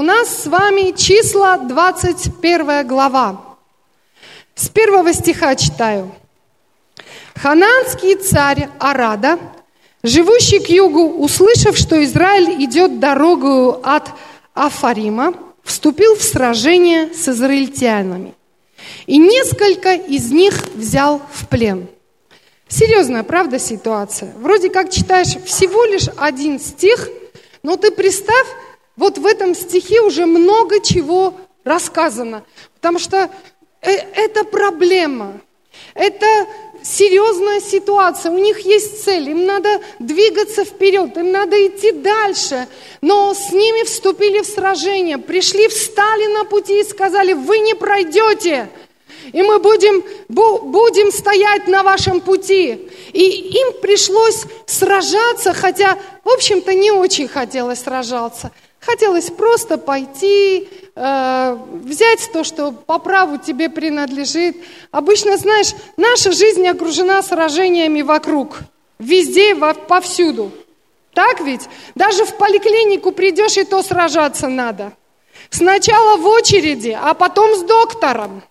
У нас с вами числа 21 глава. С первого стиха читаю. Хананский царь Арада, живущий к югу, услышав, что Израиль идет дорогою от Афарима, вступил в сражение с израильтянами. И несколько из них взял в плен. Серьезная, правда, ситуация? Вроде как читаешь всего лишь один стих, но ты представь, вот в этом стихе уже много чего рассказано. Потому что э, это проблема, это серьезная ситуация, у них есть цель, им надо двигаться вперед, им надо идти дальше. Но с ними вступили в сражение, пришли, встали на пути и сказали, вы не пройдете, и мы будем, будем стоять на вашем пути. И им пришлось сражаться, хотя, в общем-то, не очень хотелось сражаться. Хотелось просто пойти, э, взять то, что по праву тебе принадлежит. Обычно, знаешь, наша жизнь окружена сражениями вокруг, везде, повсюду. Так ведь? Даже в поликлинику придешь, и то сражаться надо. Сначала в очереди, а потом с доктором.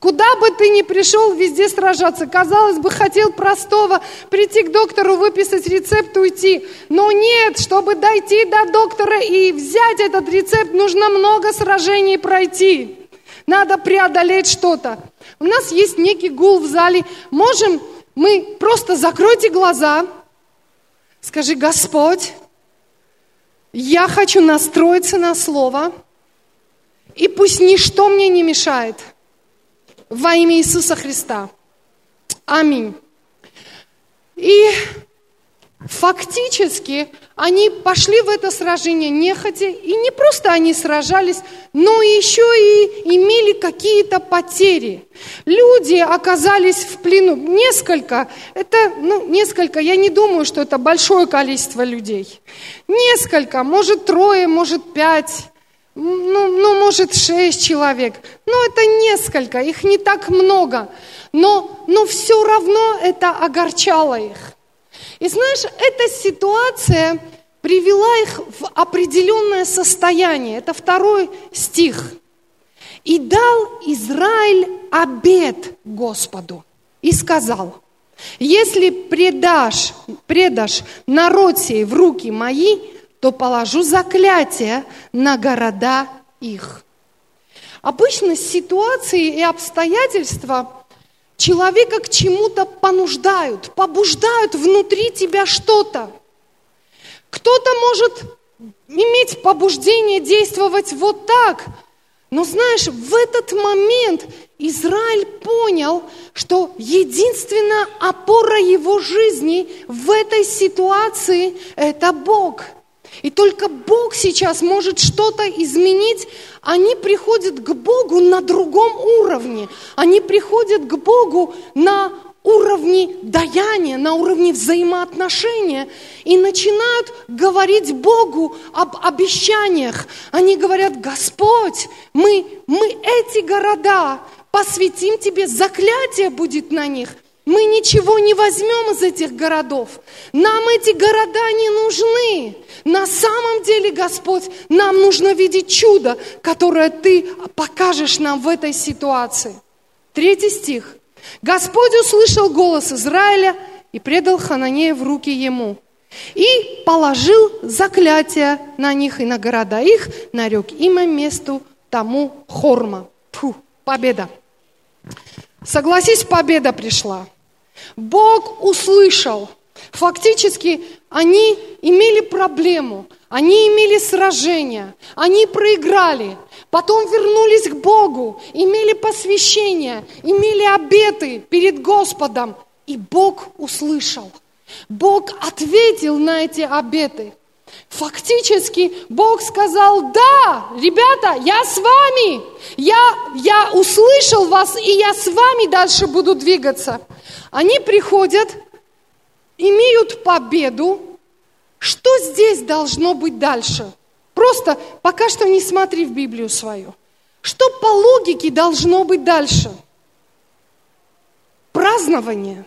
Куда бы ты ни пришел, везде сражаться. Казалось бы, хотел простого прийти к доктору, выписать рецепт, уйти. Но нет, чтобы дойти до доктора и взять этот рецепт, нужно много сражений пройти. Надо преодолеть что-то. У нас есть некий гул в зале. Можем мы просто закройте глаза, скажи, Господь, я хочу настроиться на Слово, и пусть ничто мне не мешает – во имя Иисуса Христа. Аминь. И фактически они пошли в это сражение нехотя, и не просто они сражались, но еще и имели какие-то потери. Люди оказались в плену. Несколько, это, ну, несколько, я не думаю, что это большое количество людей. Несколько, может трое, может пять ну, ну, может, шесть человек. Ну, это несколько, их не так много. Но, но все равно это огорчало их. И знаешь, эта ситуация привела их в определенное состояние. Это второй стих. «И дал Израиль обед Господу, и сказал, если предашь, предашь народ сей в руки мои, то положу заклятие на города их. Обычно ситуации и обстоятельства человека к чему-то понуждают, побуждают внутри тебя что-то. Кто-то может иметь побуждение действовать вот так, но знаешь, в этот момент Израиль понял, что единственная опора его жизни в этой ситуации – это Бог – и только Бог сейчас может что-то изменить. Они приходят к Богу на другом уровне. Они приходят к Богу на уровне даяния, на уровне взаимоотношения и начинают говорить Богу об обещаниях. Они говорят, Господь, мы, мы эти города посвятим Тебе, заклятие будет на них – мы ничего не возьмем из этих городов. Нам эти города не нужны. На самом деле, Господь, нам нужно видеть чудо, которое Ты покажешь нам в этой ситуации. Третий стих. Господь услышал голос Израиля и предал Хананея в руки ему. И положил заклятие на них и на города их, нарек имя месту тому Хорма. Фу, победа. Согласись, победа пришла. Бог услышал. Фактически они имели проблему, они имели сражение, они проиграли, потом вернулись к Богу, имели посвящение, имели обеты перед Господом, и Бог услышал. Бог ответил на эти обеты. Фактически Бог сказал, да, ребята, я с вами, я, я услышал вас, и я с вами дальше буду двигаться. Они приходят, имеют победу. Что здесь должно быть дальше? Просто пока что не смотри в Библию свою. Что по логике должно быть дальше? Празднование.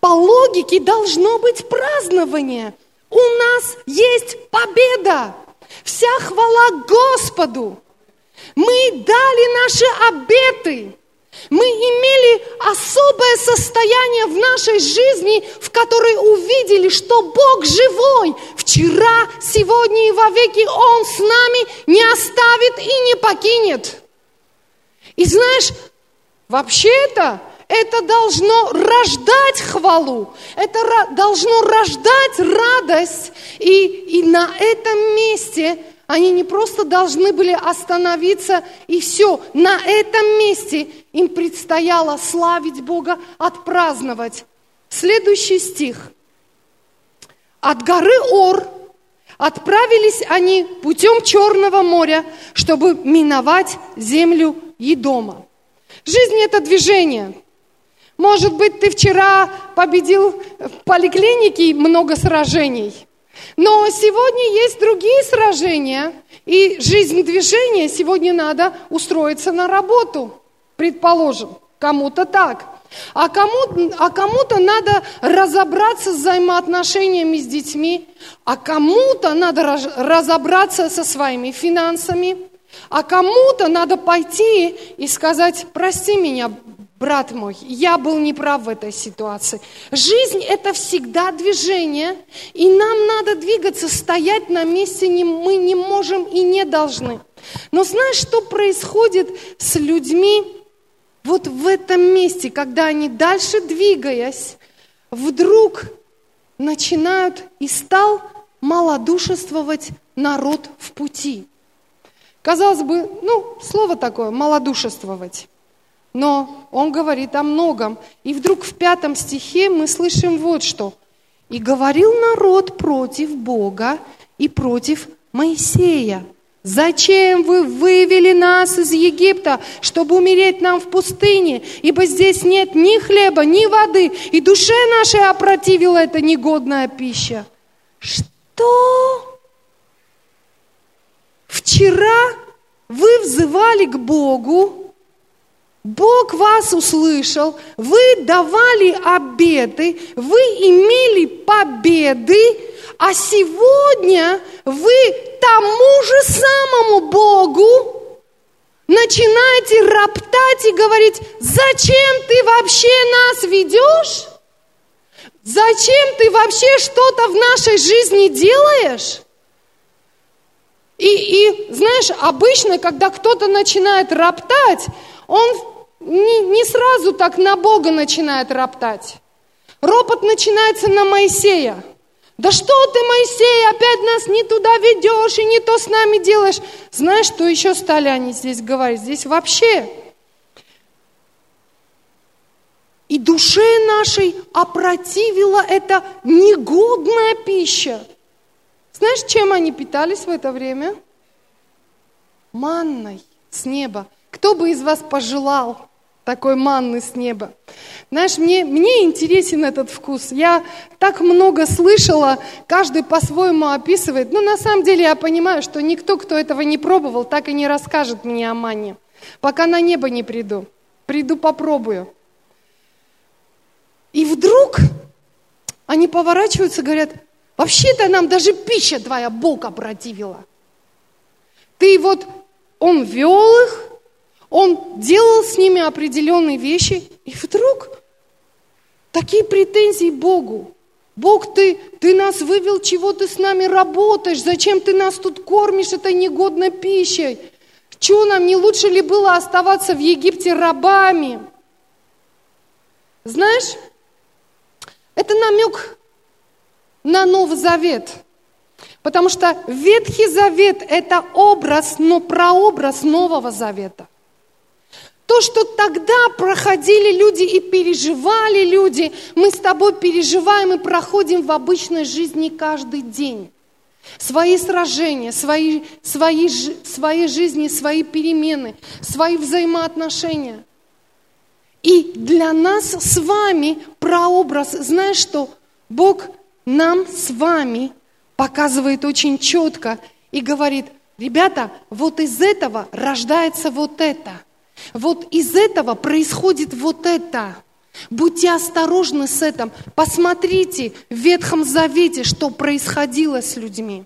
По логике должно быть празднование. У нас есть победа. Вся хвала Господу. Мы дали наши обеты. Мы имели особое состояние в нашей жизни, в которой увидели, что Бог живой. Вчера, сегодня и вовеки Он с нами не оставит и не покинет. И знаешь, вообще-то это должно рождать хвалу, это должно рождать радость. И, и на этом месте они не просто должны были остановиться и все. На этом месте им предстояло славить Бога, отпраздновать. Следующий стих. От горы Ор отправились они путем Черного моря, чтобы миновать землю Едома. Жизнь – это движение. Может быть, ты вчера победил в поликлинике много сражений – но сегодня есть другие сражения, и жизнь движения сегодня надо устроиться на работу, предположим, кому-то так. А, кому, а кому-то надо разобраться с взаимоотношениями с детьми, а кому-то надо разобраться со своими финансами, а кому-то надо пойти и сказать, прости меня, брат мой, я был неправ в этой ситуации. Жизнь – это всегда движение, и нам надо двигаться, стоять на месте мы не можем и не должны. Но знаешь, что происходит с людьми вот в этом месте, когда они дальше двигаясь, вдруг начинают и стал малодушествовать народ в пути. Казалось бы, ну, слово такое, малодушествовать. Но он говорит о многом. И вдруг в пятом стихе мы слышим вот что. «И говорил народ против Бога и против Моисея. Зачем вы вывели нас из Египта, чтобы умереть нам в пустыне? Ибо здесь нет ни хлеба, ни воды, и душе нашей опротивила эта негодная пища». Что? Вчера вы взывали к Богу, Бог вас услышал, вы давали обеты, вы имели победы, а сегодня вы тому же самому Богу начинаете роптать и говорить, зачем ты вообще нас ведешь? Зачем ты вообще что-то в нашей жизни делаешь? И, и знаешь, обычно, когда кто-то начинает роптать, он не, не сразу так на Бога начинает роптать. Ропот начинается на Моисея. Да что ты, Моисей, опять нас не туда ведешь и не то с нами делаешь. Знаешь, что еще стали они здесь говорить? Здесь вообще. И душе нашей опротивила эта негодная пища. Знаешь, чем они питались в это время? Манной с неба. Кто бы из вас пожелал такой манны с неба. Знаешь, мне, мне интересен этот вкус. Я так много слышала, каждый по-своему описывает. Но на самом деле я понимаю, что никто, кто этого не пробовал, так и не расскажет мне о манне. Пока на небо не приду. Приду, попробую. И вдруг они поворачиваются, говорят, вообще-то нам даже пища твоя Бог опротивила. Ты вот, он вел их, он делал с ними определенные вещи, и вдруг такие претензии Богу. Бог, ты, ты нас вывел, чего ты с нами работаешь, зачем ты нас тут кормишь этой негодной пищей? Чего нам не лучше ли было оставаться в Египте рабами? Знаешь, это намек на Новый Завет. Потому что Ветхий Завет – это образ, но прообраз Нового Завета. То, что тогда проходили люди и переживали люди, мы с тобой переживаем и проходим в обычной жизни каждый день. Свои сражения, свои, свои, свои жизни, свои перемены, свои взаимоотношения. И для нас с вами прообраз, знаешь что, Бог нам с вами показывает очень четко и говорит, ребята, вот из этого рождается вот это – вот из этого происходит вот это. Будьте осторожны с этим. Посмотрите в Ветхом Завете, что происходило с людьми.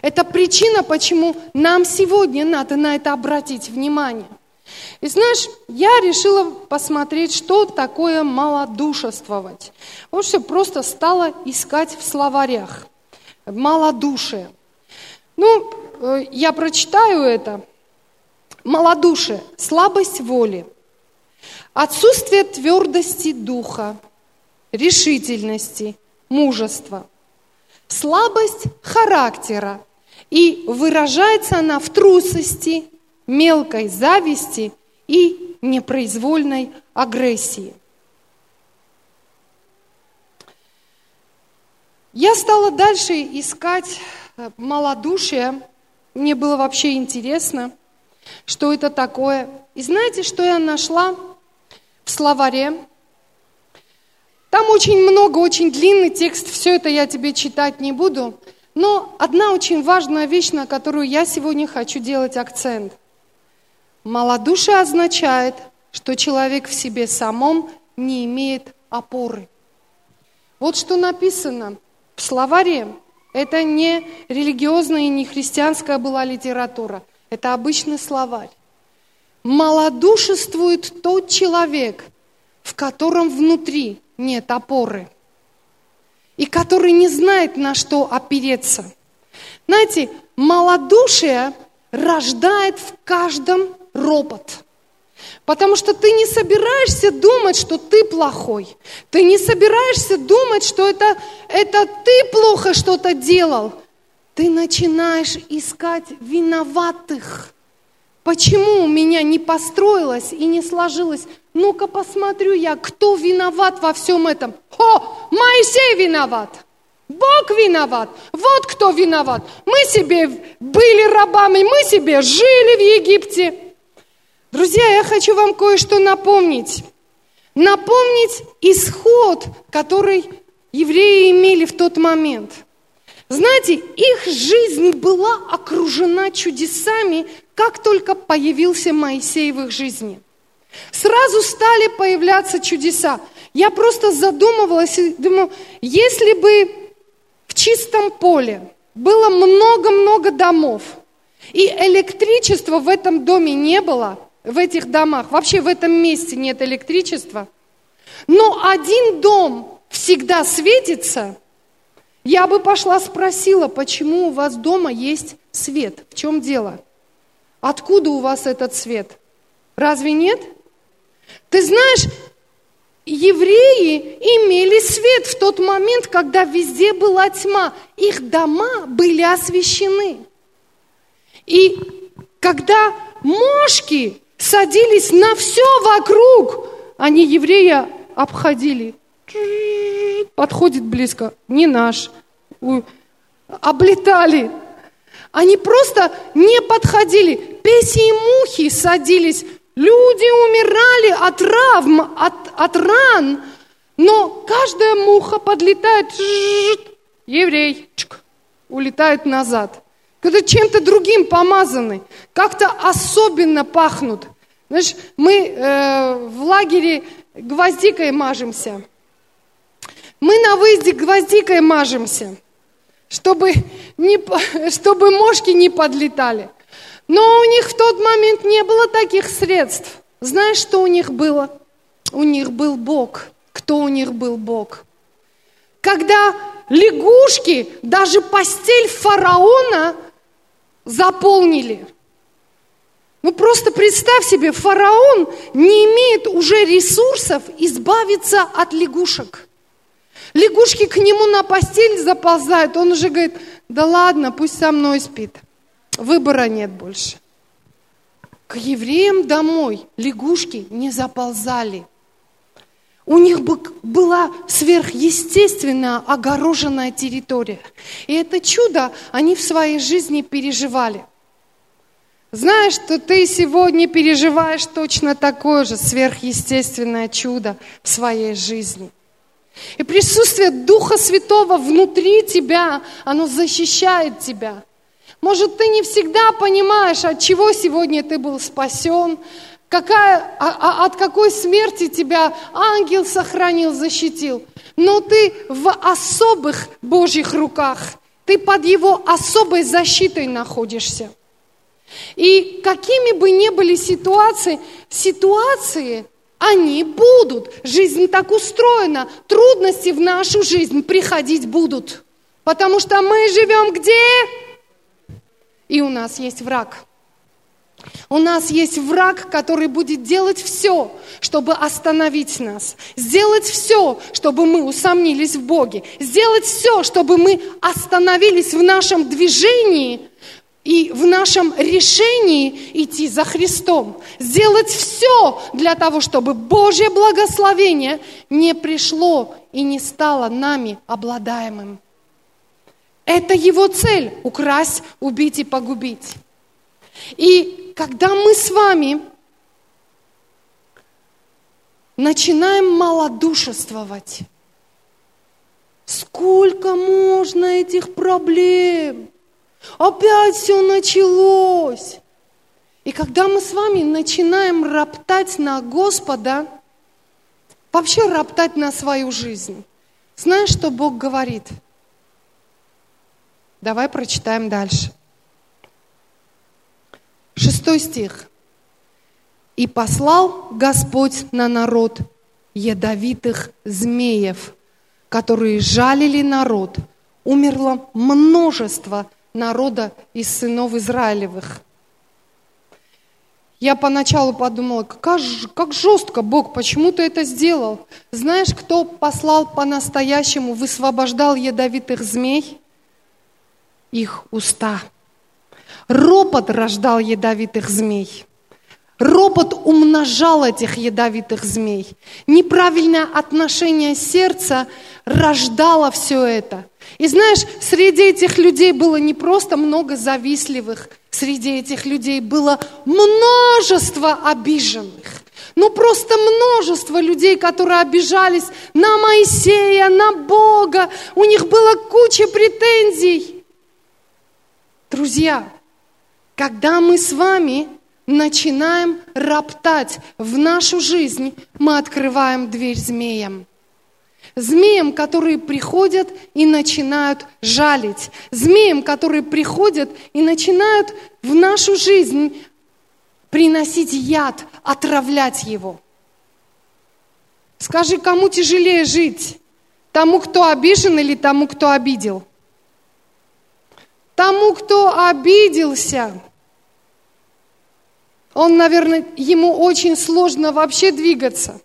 Это причина, почему нам сегодня надо на это обратить внимание. И знаешь, я решила посмотреть, что такое малодушествовать. Вот что просто стала искать в словарях. Малодушие. Ну, э, я прочитаю это. Малодушие – слабость воли, отсутствие твердости духа, решительности, мужества, слабость характера, и выражается она в трусости, мелкой зависти и непроизвольной агрессии. Я стала дальше искать э, малодушие. Мне было вообще интересно, что это такое. И знаете, что я нашла в словаре? Там очень много, очень длинный текст, все это я тебе читать не буду. Но одна очень важная вещь, на которую я сегодня хочу делать акцент – Малодушие означает, что человек в себе самом не имеет опоры. Вот что написано в словаре. Это не религиозная и не христианская была литература. Это обычный словарь. Малодушествует тот человек, в котором внутри нет опоры. И который не знает, на что опереться. Знаете, малодушие рождает в каждом ропот. Потому что ты не собираешься думать, что ты плохой. Ты не собираешься думать, что это, это ты плохо что-то делал. Ты начинаешь искать виноватых. Почему у меня не построилось и не сложилось? Ну-ка посмотрю я, кто виноват во всем этом. О, Моисей виноват. Бог виноват. Вот кто виноват. Мы себе были рабами, мы себе жили в Египте. Друзья, я хочу вам кое-что напомнить. Напомнить исход, который евреи имели в тот момент. Знаете, их жизнь была окружена чудесами, как только появился Моисей в их жизни. Сразу стали появляться чудеса. Я просто задумывалась и думаю, если бы в чистом поле было много-много домов, и электричества в этом доме не было, в этих домах. Вообще в этом месте нет электричества. Но один дом всегда светится. Я бы пошла спросила, почему у вас дома есть свет? В чем дело? Откуда у вас этот свет? Разве нет? Ты знаешь, евреи имели свет в тот момент, когда везде была тьма. Их дома были освещены. И когда мошки садились на все вокруг. Они еврея обходили. Подходит близко, не наш. Облетали. Они просто не подходили. Песи и мухи садились. Люди умирали от травм, от, от ран. Но каждая муха подлетает, еврей, улетает назад когда чем-то другим помазаны, как-то особенно пахнут. Знаешь, мы э, в лагере гвоздикой мажемся. Мы на выезде гвоздикой мажемся, чтобы, не, чтобы мошки не подлетали. Но у них в тот момент не было таких средств. Знаешь, что у них было? У них был Бог. Кто у них был Бог? Когда лягушки, даже постель фараона заполнили. Ну просто представь себе, фараон не имеет уже ресурсов избавиться от лягушек. Лягушки к нему на постель заползают, он уже говорит, да ладно, пусть со мной спит. Выбора нет больше. К евреям домой лягушки не заползали. У них была сверхъестественная огороженная территория. И это чудо они в своей жизни переживали. Знаешь, что ты сегодня переживаешь точно такое же сверхъестественное чудо в своей жизни. И присутствие Духа Святого внутри тебя, оно защищает тебя. Может, ты не всегда понимаешь, от чего сегодня ты был спасен, какая, а, а, от какой смерти тебя ангел сохранил, защитил. Но ты в особых Божьих руках. Ты под его особой защитой находишься. И какими бы ни были ситуации, ситуации, они будут. Жизнь так устроена. Трудности в нашу жизнь приходить будут. Потому что мы живем где? И у нас есть враг. У нас есть враг, который будет делать все, чтобы остановить нас. Сделать все, чтобы мы усомнились в Боге. Сделать все, чтобы мы остановились в нашем движении и в нашем решении идти за Христом. Сделать все для того, чтобы Божье благословение не пришло и не стало нами обладаемым. Это его цель – украсть, убить и погубить. И когда мы с вами начинаем малодушествовать, сколько можно этих проблем? Опять все началось. И когда мы с вами начинаем роптать на Господа, вообще роптать на свою жизнь, знаешь, что Бог говорит? Давай прочитаем дальше. Шестой стих. «И послал Господь на народ ядовитых змеев, которые жалили народ. Умерло множество народа из сынов Израилевых». Я поначалу подумала, как, жестко Бог, почему ты это сделал? Знаешь, кто послал по-настоящему, высвобождал ядовитых змей? Их уста. Ропот рождал ядовитых змей. Ропот умножал этих ядовитых змей. Неправильное отношение сердца рождало все это. И знаешь, среди этих людей было не просто много завистливых, среди этих людей было множество обиженных. Ну просто множество людей, которые обижались на Моисея, на Бога. У них была куча претензий. Друзья, когда мы с вами начинаем роптать в нашу жизнь, мы открываем дверь змеям. Змеям, которые приходят и начинают жалить. Змеям, которые приходят и начинают в нашу жизнь приносить яд, отравлять его. Скажи, кому тяжелее жить? Тому, кто обижен или тому, кто обидел? Тому, кто обиделся, он, наверное, ему очень сложно вообще двигаться,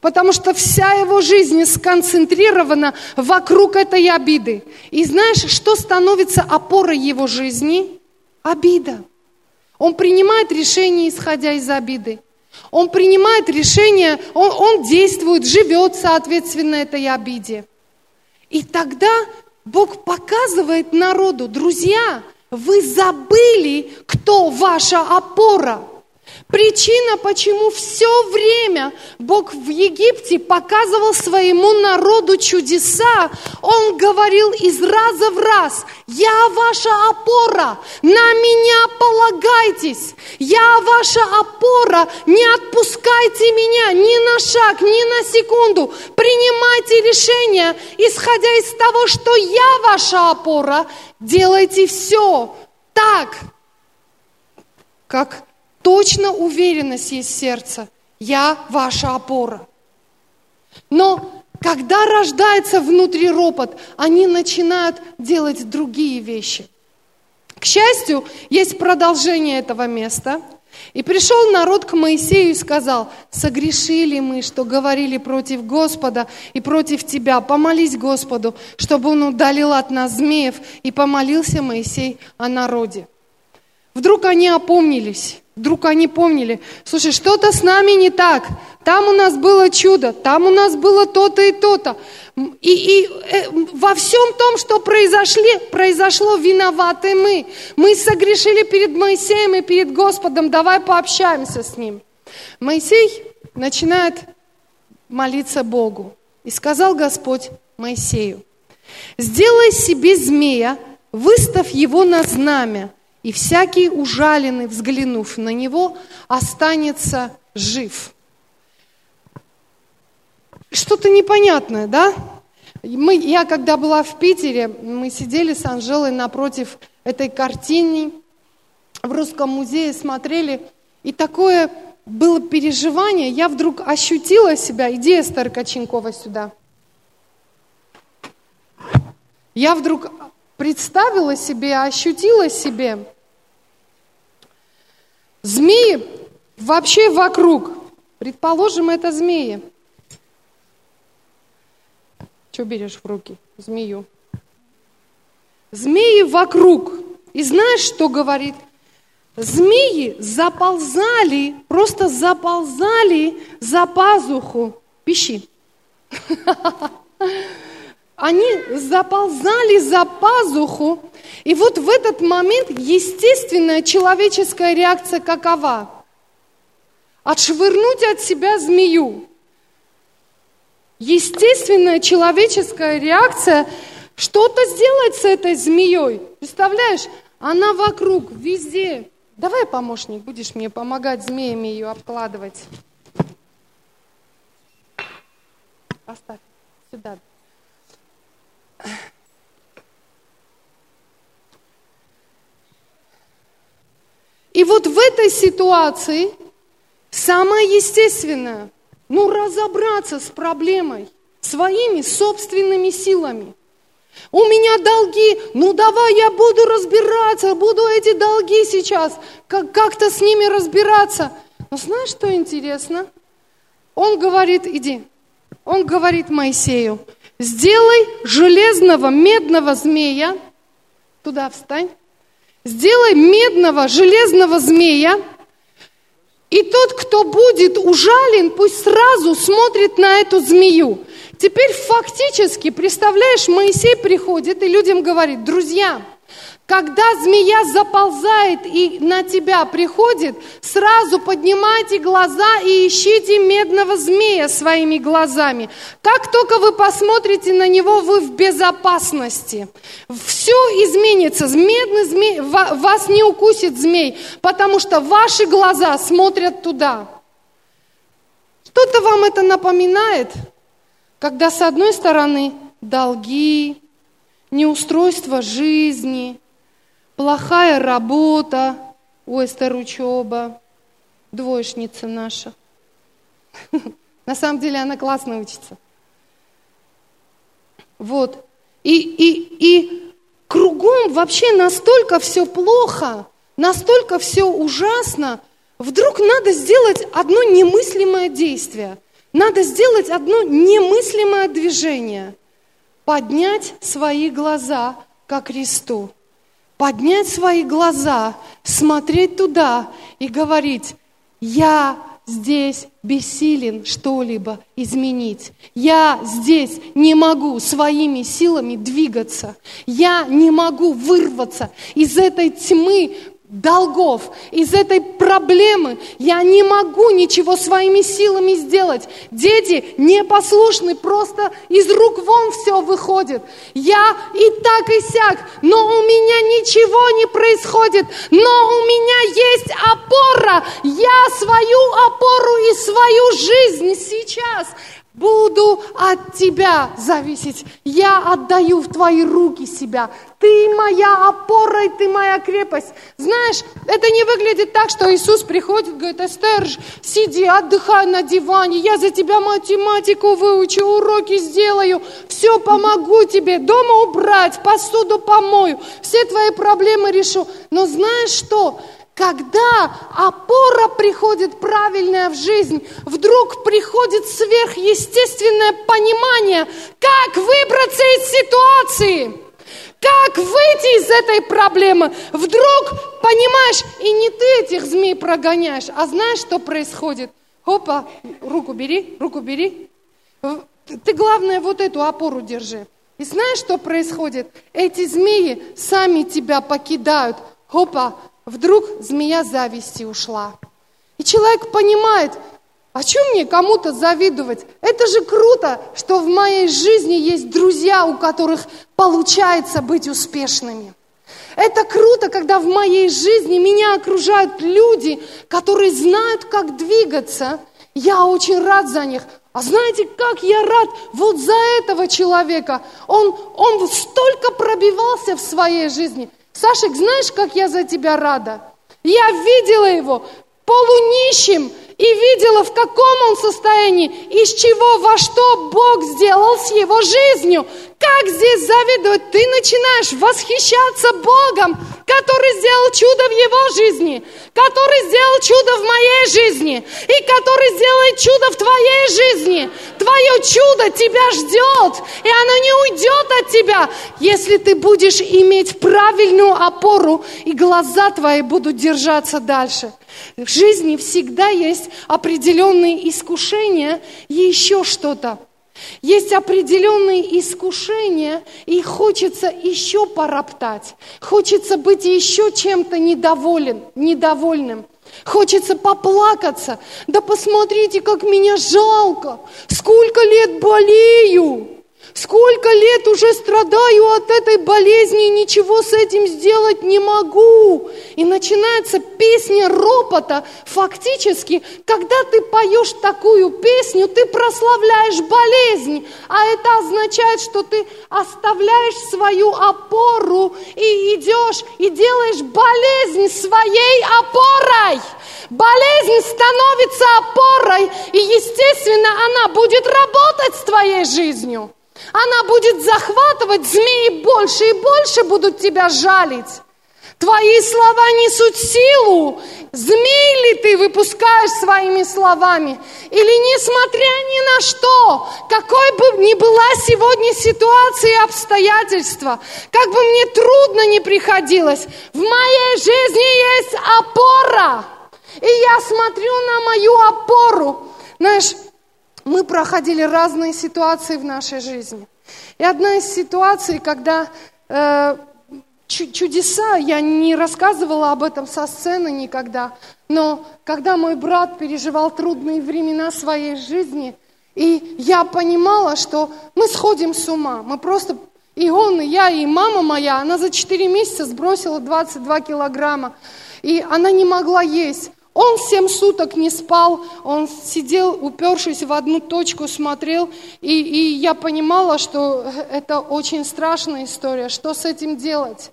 потому что вся его жизнь сконцентрирована вокруг этой обиды. И знаешь, что становится опорой его жизни? Обида. Он принимает решения, исходя из обиды. Он принимает решения, он, он действует, живет соответственно этой обиде. И тогда Бог показывает народу, друзья, вы забыли, кто ваша опора. Причина, почему все время Бог в Египте показывал своему народу чудеса, Он говорил из раза в раз, я ваша опора, на меня полагайтесь, я ваша опора, не отпускайте меня ни на шаг, ни на секунду, принимайте решения, исходя из того, что я ваша опора, делайте все так, как точно уверенность есть в сердце. Я ваша опора. Но когда рождается внутри ропот, они начинают делать другие вещи. К счастью, есть продолжение этого места. И пришел народ к Моисею и сказал, согрешили мы, что говорили против Господа и против тебя. Помолись Господу, чтобы он удалил от нас змеев. И помолился Моисей о народе. Вдруг они опомнились Вдруг они помнили, слушай, что-то с нами не так. Там у нас было чудо, там у нас было то-то и то-то. И, и э, во всем том, что произошли, произошло, виноваты мы. Мы согрешили перед Моисеем и перед Господом. Давай пообщаемся с ним. Моисей начинает молиться Богу. И сказал Господь Моисею, сделай себе змея, выставь его на знамя, и всякий ужаленный, взглянув на него, останется жив. Что-то непонятное, да? Мы, я когда была в Питере, мы сидели с Анжелой напротив этой картины в Русском музее, смотрели, и такое было переживание, я вдруг ощутила себя, иди, Эстер Коченкова, сюда. Я вдруг представила себе, ощутила себе, змеи вообще вокруг. Предположим, это змеи. Что берешь в руки? Змею. Змеи вокруг. И знаешь, что говорит? Змеи заползали, просто заползали за пазуху пищи. Они заползали за пазуху. И вот в этот момент естественная человеческая реакция какова? Отшвырнуть от себя змею. Естественная человеческая реакция что-то сделать с этой змеей. Представляешь, она вокруг, везде. Давай, помощник, будешь мне помогать змеями ее обкладывать. Поставь сюда. И вот в этой ситуации самое естественное, ну, разобраться с проблемой своими собственными силами. У меня долги, ну давай я буду разбираться, буду эти долги сейчас, как- как-то с ними разбираться. Но знаешь, что интересно? Он говорит, иди, он говорит Моисею, сделай железного медного змея, туда встань, сделай медного железного змея, и тот, кто будет ужален, пусть сразу смотрит на эту змею. Теперь фактически, представляешь, Моисей приходит и людям говорит, друзья, когда змея заползает и на тебя приходит, сразу поднимайте глаза и ищите медного змея своими глазами. Как только вы посмотрите на него, вы в безопасности. Все изменится. Медный змей, вас не укусит змей, потому что ваши глаза смотрят туда. Что-то вам это напоминает? Когда с одной стороны долги, неустройство жизни, плохая работа, ой, учеба, двоечница наша. На самом деле она классно учится. Вот. И, и, и кругом вообще настолько все плохо, настолько все ужасно, вдруг надо сделать одно немыслимое действие – надо сделать одно немыслимое движение. Поднять свои глаза к Христу. Поднять свои глаза, смотреть туда и говорить, я здесь бессилен что-либо изменить. Я здесь не могу своими силами двигаться. Я не могу вырваться из этой тьмы, долгов, из этой проблемы я не могу ничего своими силами сделать. Дети непослушны, просто из рук вон все выходит. Я и так и сяк, но у меня ничего не происходит, но у меня есть опора. Я свою опору и свою жизнь сейчас буду от тебя зависеть. Я отдаю в твои руки себя. Ты моя опора, и ты моя крепость. Знаешь, это не выглядит так, что Иисус приходит, говорит, Эстер, сиди, отдыхай на диване, я за тебя математику выучу, уроки сделаю, все помогу тебе, дома убрать, посуду помою, все твои проблемы решу. Но знаешь что? Когда опора приходит правильная в жизнь, вдруг приходит сверхъестественное понимание, как выбраться из ситуации, как выйти из этой проблемы. Вдруг, понимаешь, и не ты этих змей прогоняешь, а знаешь, что происходит? Опа, руку бери, руку бери. Ты, главное, вот эту опору держи. И знаешь, что происходит? Эти змеи сами тебя покидают. Опа, вдруг змея зависти ушла. И человек понимает, а чем мне кому-то завидовать? Это же круто, что в моей жизни есть друзья, у которых получается быть успешными. Это круто, когда в моей жизни меня окружают люди, которые знают, как двигаться. Я очень рад за них. А знаете, как я рад вот за этого человека. Он, он столько пробивался в своей жизни. Сашек, знаешь, как я за тебя рада? Я видела его полунищим и видела, в каком он состоянии, из чего, во что Бог сделал с его жизнью. Как здесь завидовать? Ты начинаешь восхищаться Богом, который сделал чудо в его жизни, который сделал чудо в моей жизни и который сделает чудо в твоей жизни. Твое чудо тебя ждет, и оно не уйдет от тебя, если ты будешь иметь правильную опору, и глаза твои будут держаться дальше. В жизни всегда есть определенные искушения и еще что-то. Есть определенные искушения, и хочется еще пороптать, хочется быть еще чем-то недоволен, недовольным. Хочется поплакаться. Да посмотрите, как меня жалко. Сколько лет болею. Сколько лет уже страдаю от этой болезни и ничего с этим сделать не могу. И начинается песня ропота. Фактически, когда ты поешь такую песню, ты прославляешь болезнь. А это означает, что ты оставляешь свою опору и идешь и делаешь болезнь своей опорой. Болезнь становится опорой, и, естественно, она будет работать с твоей жизнью. Она будет захватывать, змеи больше и больше будут тебя жалить. Твои слова несут силу. Змей ли ты выпускаешь своими словами? Или несмотря ни на что, какой бы ни была сегодня ситуация и обстоятельства, как бы мне трудно ни приходилось, в моей жизни есть опора. И я смотрю на мою опору. Знаешь, мы проходили разные ситуации в нашей жизни. И одна из ситуаций, когда э, чудеса, я не рассказывала об этом со сцены никогда, но когда мой брат переживал трудные времена своей жизни, и я понимала, что мы сходим с ума, мы просто, и он, и я, и мама моя, она за 4 месяца сбросила 22 килограмма, и она не могла есть. Он семь суток не спал, он сидел, упершись в одну точку, смотрел, и, и я понимала, что это очень страшная история, что с этим делать.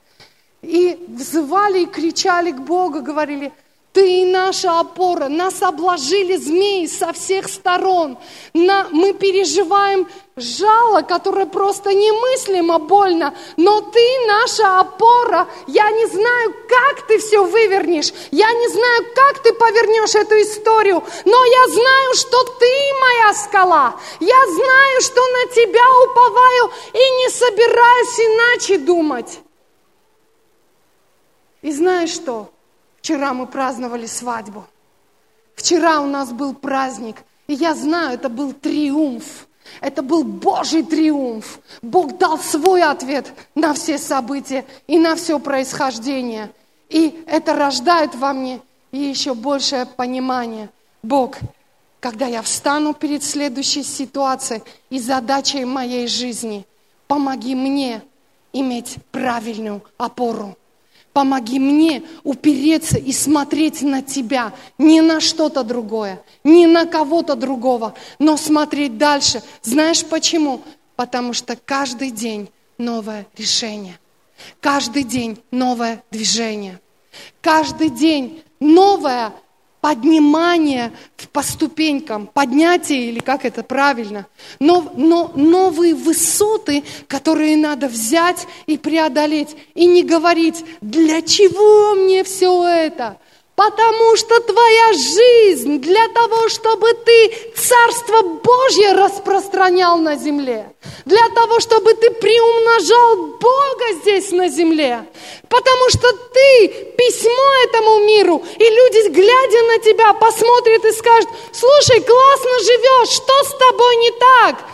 И взывали и кричали к Богу, говорили – ты наша опора. Нас обложили змеи со всех сторон. На, мы переживаем жало, которое просто немыслимо больно. Но ты наша опора. Я не знаю, как ты все вывернешь. Я не знаю, как ты повернешь эту историю. Но я знаю, что ты моя скала. Я знаю, что на тебя уповаю и не собираюсь иначе думать. И знаешь что? Вчера мы праздновали свадьбу. Вчера у нас был праздник. И я знаю, это был триумф. Это был Божий триумф. Бог дал свой ответ на все события и на все происхождение. И это рождает во мне еще большее понимание. Бог, когда я встану перед следующей ситуацией и задачей моей жизни, помоги мне иметь правильную опору. Помоги мне упереться и смотреть на Тебя, не на что-то другое, не на кого-то другого, но смотреть дальше. Знаешь почему? Потому что каждый день новое решение, каждый день новое движение, каждый день новое поднимание по ступенькам, поднятие или как это правильно, но, но новые высоты, которые надо взять и преодолеть, и не говорить, для чего мне все это, Потому что твоя жизнь для того, чтобы ты Царство Божье распространял на земле. Для того, чтобы ты приумножал Бога здесь на земле. Потому что ты письмо этому миру. И люди, глядя на тебя, посмотрят и скажут, слушай, классно живешь, что с тобой не так?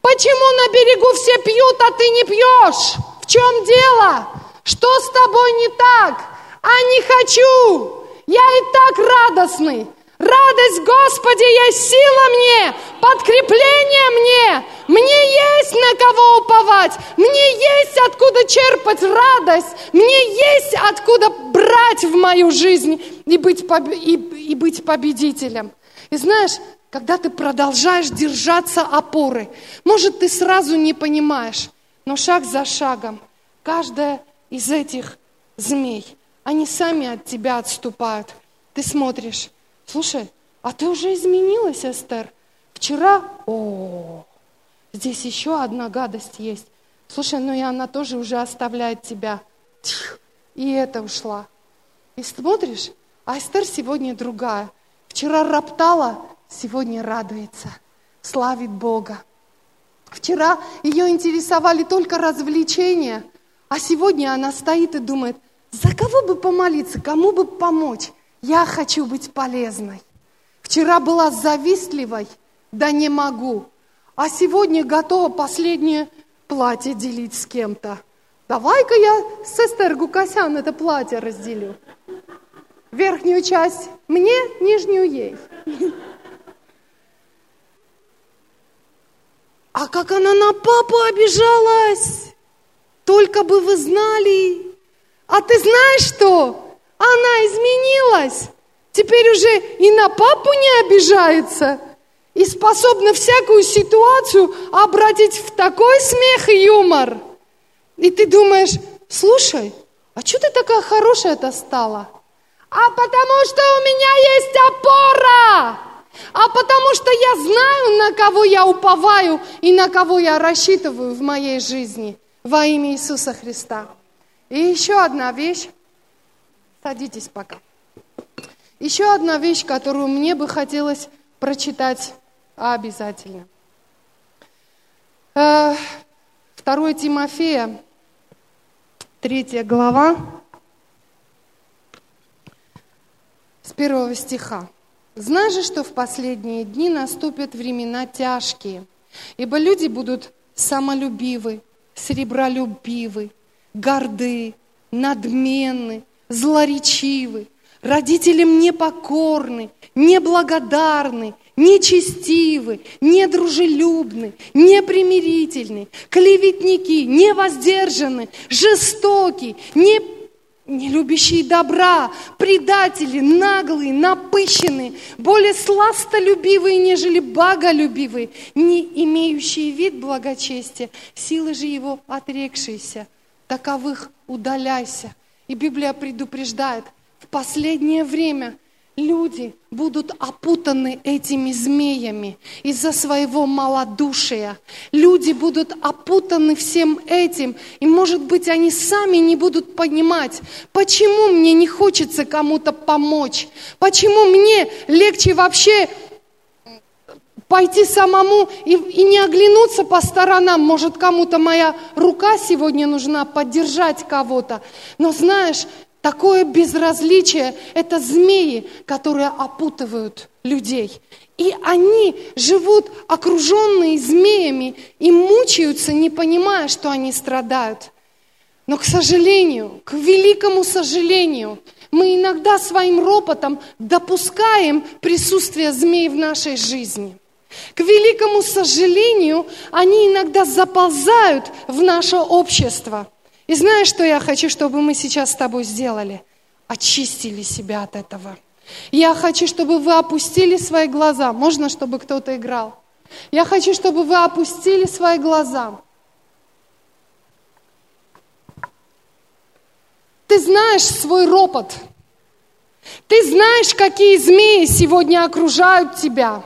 Почему на берегу все пьют, а ты не пьешь? В чем дело? Что с тобой не так? А не хочу. Я и так радостный. Радость Господи есть сила мне, подкрепление мне. Мне есть на кого уповать. Мне есть откуда черпать радость. Мне есть откуда брать в мою жизнь и быть, и, и быть победителем. И знаешь, когда ты продолжаешь держаться опоры, может, ты сразу не понимаешь, но шаг за шагом, каждая из этих змей, они сами от тебя отступают. Ты смотришь, слушай, а ты уже изменилась, Эстер. Вчера, о, здесь еще одна гадость есть. Слушай, ну и она тоже уже оставляет тебя. И это ушла. И смотришь, а Эстер сегодня другая. Вчера роптала, сегодня радуется, славит Бога. Вчера ее интересовали только развлечения, а сегодня она стоит и думает, за кого бы помолиться, кому бы помочь? Я хочу быть полезной. Вчера была завистливой, да не могу. А сегодня готова последнее платье делить с кем-то. Давай-ка я с Эстер Гукасян это платье разделю. Верхнюю часть мне, нижнюю ей. А как она на папу обижалась! Только бы вы знали. А ты знаешь что? Она изменилась. Теперь уже и на папу не обижается. И способна всякую ситуацию обратить в такой смех и юмор. И ты думаешь, слушай, а что ты такая хорошая-то стала? А потому что у меня есть опора а потому что я знаю, на кого я уповаю и на кого я рассчитываю в моей жизни во имя Иисуса Христа. И еще одна вещь, садитесь пока. Еще одна вещь, которую мне бы хотелось прочитать обязательно. Э, второе Тимофея, третья глава, с первого стиха. Знай же, что в последние дни наступят времена тяжкие, ибо люди будут самолюбивы, сребролюбивы, горды, надменны, злоречивы, родителям непокорны, неблагодарны, нечестивы, недружелюбны, непримирительны, клеветники, невоздержаны, жестоки, не не любящие добра, предатели, наглые, напыщенные, более сластолюбивые, нежели боголюбивые, не имеющие вид благочестия, силы же его отрекшиеся. Таковых удаляйся. И Библия предупреждает, в последнее время – люди будут опутаны этими змеями из-за своего малодушия. Люди будут опутаны всем этим, и, может быть, они сами не будут понимать, почему мне не хочется кому-то помочь, почему мне легче вообще пойти самому и, и не оглянуться по сторонам. Может, кому-то моя рука сегодня нужна, поддержать кого-то. Но знаешь, Такое безразличие – это змеи, которые опутывают людей. И они живут окруженные змеями и мучаются, не понимая, что они страдают. Но, к сожалению, к великому сожалению, мы иногда своим ропотом допускаем присутствие змей в нашей жизни. К великому сожалению, они иногда заползают в наше общество – и знаешь, что я хочу, чтобы мы сейчас с тобой сделали? Очистили себя от этого. Я хочу, чтобы вы опустили свои глаза. Можно, чтобы кто-то играл? Я хочу, чтобы вы опустили свои глаза. Ты знаешь свой ропот. Ты знаешь, какие змеи сегодня окружают тебя.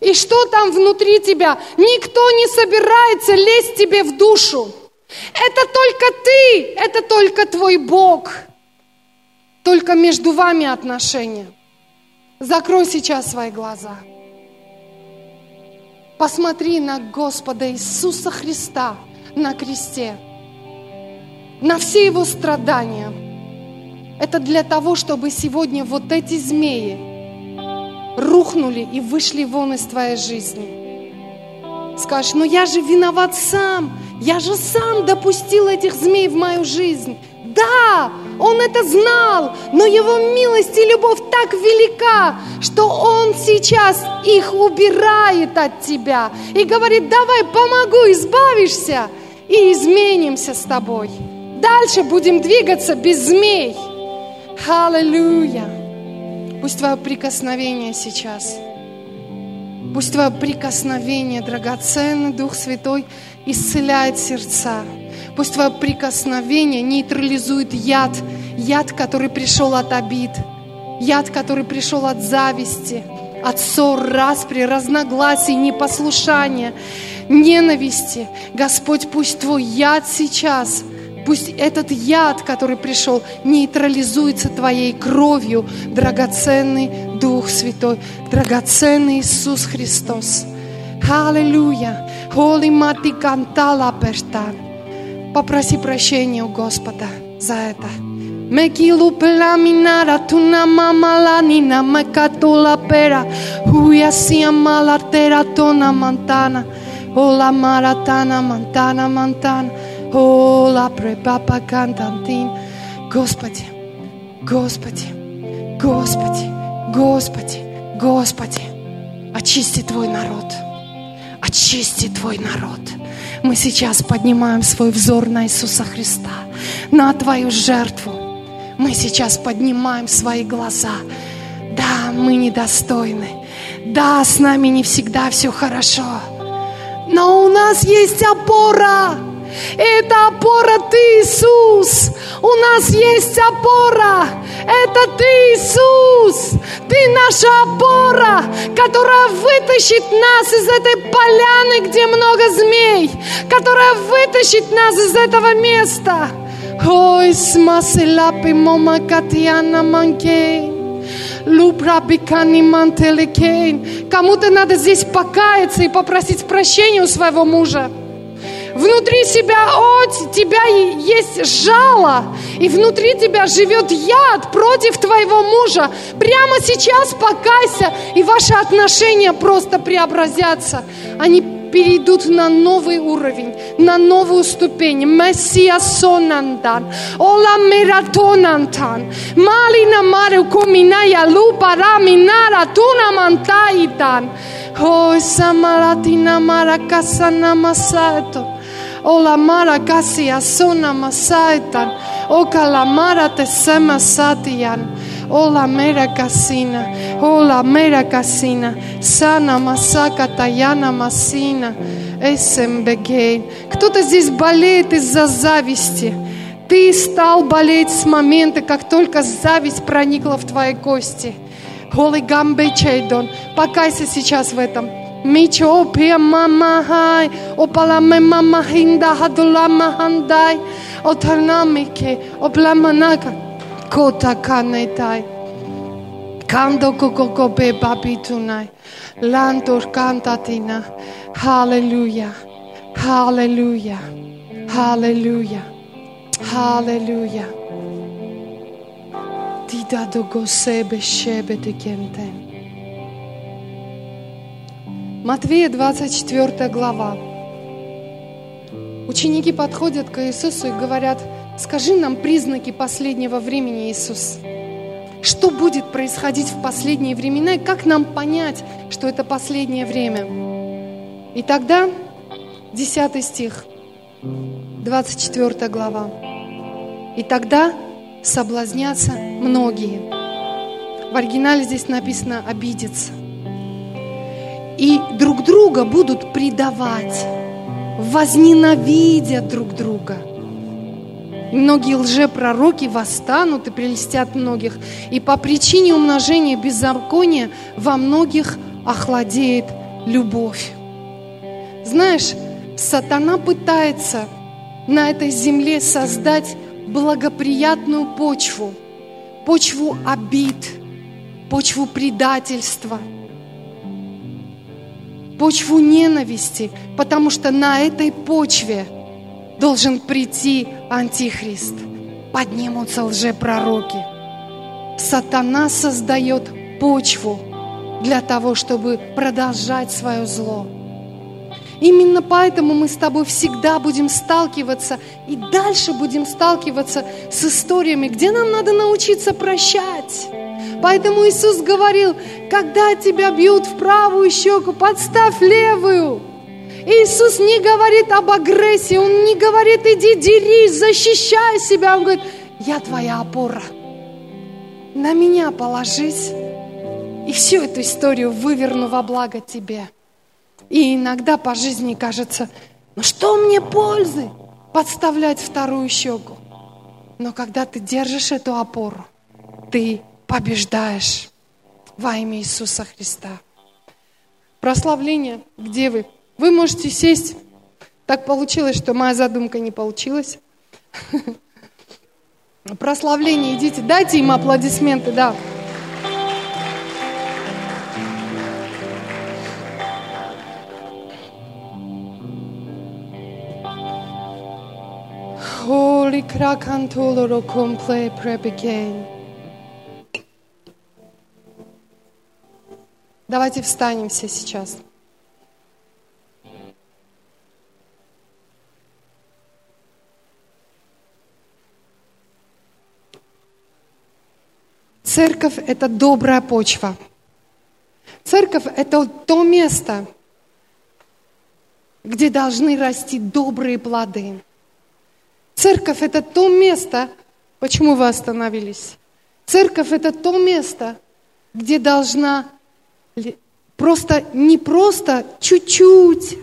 И что там внутри тебя. Никто не собирается лезть тебе в душу. Это только ты, это только твой Бог. Только между вами отношения. Закрой сейчас свои глаза. Посмотри на Господа Иисуса Христа на кресте, на все Его страдания. Это для того, чтобы сегодня вот эти змеи рухнули и вышли вон из твоей жизни. Скажешь, ну я же виноват сам, я же сам допустил этих змей в мою жизнь. Да, он это знал, но его милость и любовь так велика, что он сейчас их убирает от тебя и говорит, давай помогу, избавишься и изменимся с тобой. Дальше будем двигаться без змей. Аллилуйя. Пусть Твое прикосновение сейчас, пусть Твое прикосновение, драгоценный Дух Святой, исцеляет сердца. Пусть Твое прикосновение нейтрализует яд, яд, который пришел от обид, яд, который пришел от зависти, от ссор, распри, разногласий, непослушания, ненависти. Господь, пусть Твой яд сейчас – Пусть этот яд, который пришел, нейтрализуется Твоей кровью, драгоценный Дух Святой, драгоценный Иисус Христос. Аллилуйя. Holy Mati Cantala Pertan. Попроси прощения у Господа за это. Мекилу пеламинара туна мама ланина мекатула пера хуя сия малатера тона мантана ола маратана мантана мантана о, ла препапа кантантин. Господи, Господи, Господи, Господи, Господи, очисти Твой народ. Очисти Твой народ. Мы сейчас поднимаем свой взор на Иисуса Христа, на Твою жертву. Мы сейчас поднимаем свои глаза. Да, мы недостойны. Да, с нами не всегда все хорошо. Но у нас есть опора. Это опора Ты, Иисус. У нас есть опора. Это Ты, Иисус. Ты наша опора, которая вытащит нас из этой поляны, где много змей, которая вытащит нас из этого места. Ой, смаселапи мома катьяна манкей. Кому-то надо здесь покаяться и попросить прощения у своего мужа. Внутри себя от тебя есть жало, и внутри тебя живет яд против твоего мужа. Прямо сейчас покайся, и ваши отношения просто преобразятся. Они перейдут на новый уровень, на новую ступень. Мессия сонандан, ола мератонантан, малина мару коминая лупара минара туна. Ой, самаратина маракасана масато. O la mara kasi asona masaitan. O kalamara te sema satian. O la mera casina. O la mera casina. Sana масака таяна масина. Эсэмбегейн. Кто-то здесь болеет из-за зависти. Ты стал болеть с момента, как только зависть проникла в твои кости. Holy Gambe Чейдон, покайся сейчас в этом. Micho pia mama hai, o palame mama hinda hadulama handai, o tarnamike, o blamanaka, kota kanetai. Kando koko be babitunai, lantor cantatina. Hallelujah, hallelujah, hallelujah, hallelujah. Dida do gosebe shebe te kenten. Матвея 24 глава. Ученики подходят к Иисусу и говорят, скажи нам признаки последнего времени, Иисус. Что будет происходить в последние времена и как нам понять, что это последнее время? И тогда 10 стих, 24 глава. И тогда соблазнятся многие. В оригинале здесь написано «обидеться» и друг друга будут предавать, возненавидят друг друга. Многие лжепророки восстанут и прелестят многих, и по причине умножения беззакония во многих охладеет любовь. Знаешь, сатана пытается на этой земле создать благоприятную почву, почву обид, почву предательства – почву ненависти, потому что на этой почве должен прийти Антихрист. Поднимутся лжепророки. Сатана создает почву для того, чтобы продолжать свое зло. Именно поэтому мы с тобой всегда будем сталкиваться и дальше будем сталкиваться с историями, где нам надо научиться прощать Поэтому Иисус говорил, когда тебя бьют в правую щеку, подставь левую. Иисус не говорит об агрессии, Он не говорит, иди дерись, защищай себя. Он говорит, я твоя опора. На меня положись, и всю эту историю выверну во благо тебе. И иногда по жизни кажется, ну что мне пользы подставлять вторую щеку? Но когда ты держишь эту опору, ты побеждаешь во имя Иисуса Христа. Прославление, где вы? Вы можете сесть. Так получилось, что моя задумка не получилась. Прославление, идите, дайте им аплодисменты, да. Holy Krakantuloro Comple Prebegin. Давайте встанем все сейчас. Церковь – это добрая почва. Церковь – это то место, где должны расти добрые плоды. Церковь – это то место, почему вы остановились? Церковь – это то место, где должна просто, не просто чуть-чуть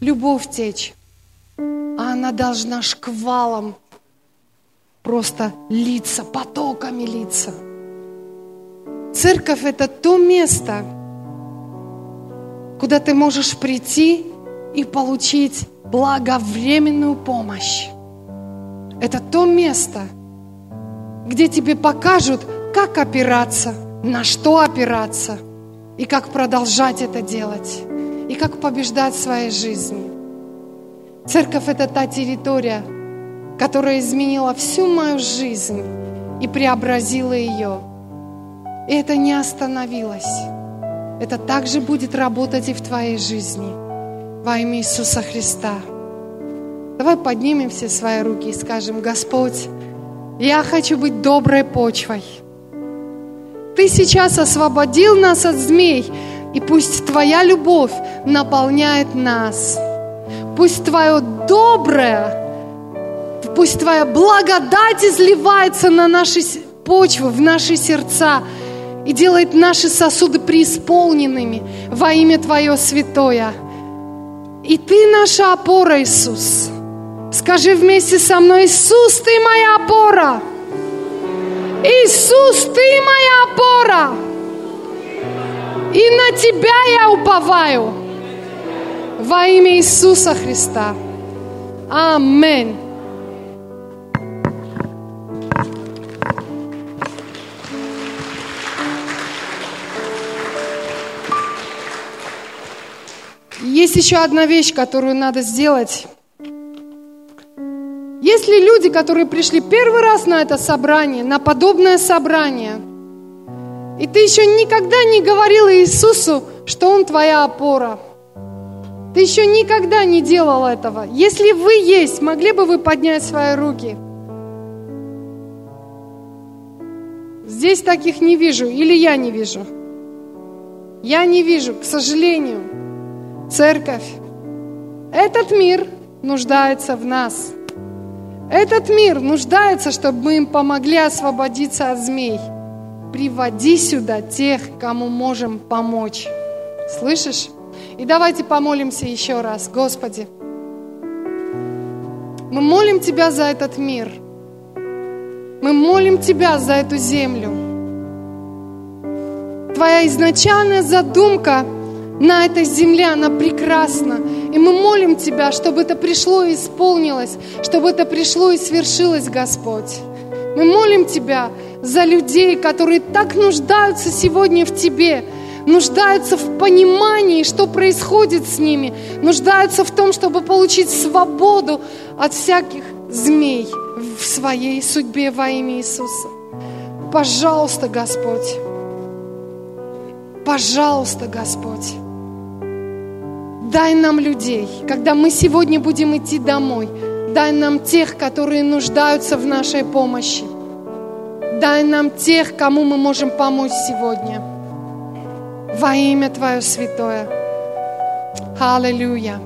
любовь течь, а она должна шквалом просто литься, потоками литься. Церковь – это то место, куда ты можешь прийти и получить благовременную помощь. Это то место, где тебе покажут, как опираться, на что опираться, и как продолжать это делать, и как побеждать в своей жизни. Церковь – это та территория, которая изменила всю мою жизнь и преобразила ее. И это не остановилось. Это также будет работать и в твоей жизни во имя Иисуса Христа. Давай поднимем все свои руки и скажем, Господь, я хочу быть доброй почвой. Ты сейчас освободил нас от змей, и пусть Твоя любовь наполняет нас. Пусть Твое доброе, пусть Твоя благодать изливается на наши почвы, в наши сердца и делает наши сосуды преисполненными во имя Твое святое. И Ты наша опора, Иисус. Скажи вместе со мной, Иисус, Ты моя опора. Иисус, Ты моя опора. И на Тебя я уповаю. Во имя Иисуса Христа. Аминь. Есть еще одна вещь, которую надо сделать. Есть ли люди, которые пришли первый раз на это собрание, на подобное собрание, и ты еще никогда не говорил Иисусу, что Он твоя опора? Ты еще никогда не делал этого. Если вы есть, могли бы вы поднять свои руки? Здесь таких не вижу, или я не вижу. Я не вижу, к сожалению. Церковь, этот мир нуждается в нас – этот мир нуждается, чтобы мы им помогли освободиться от змей. Приводи сюда тех, кому можем помочь. Слышишь? И давайте помолимся еще раз. Господи, мы молим Тебя за этот мир. Мы молим Тебя за эту землю. Твоя изначальная задумка на этой земле, она прекрасна. И мы молим Тебя, чтобы это пришло и исполнилось, чтобы это пришло и свершилось, Господь. Мы молим Тебя за людей, которые так нуждаются сегодня в Тебе, нуждаются в понимании, что происходит с ними, нуждаются в том, чтобы получить свободу от всяких змей в своей судьбе во имя Иисуса. Пожалуйста, Господь. Пожалуйста, Господь. Дай нам людей, когда мы сегодня будем идти домой. Дай нам тех, которые нуждаются в нашей помощи. Дай нам тех, кому мы можем помочь сегодня. Во имя Твое святое. Аллилуйя.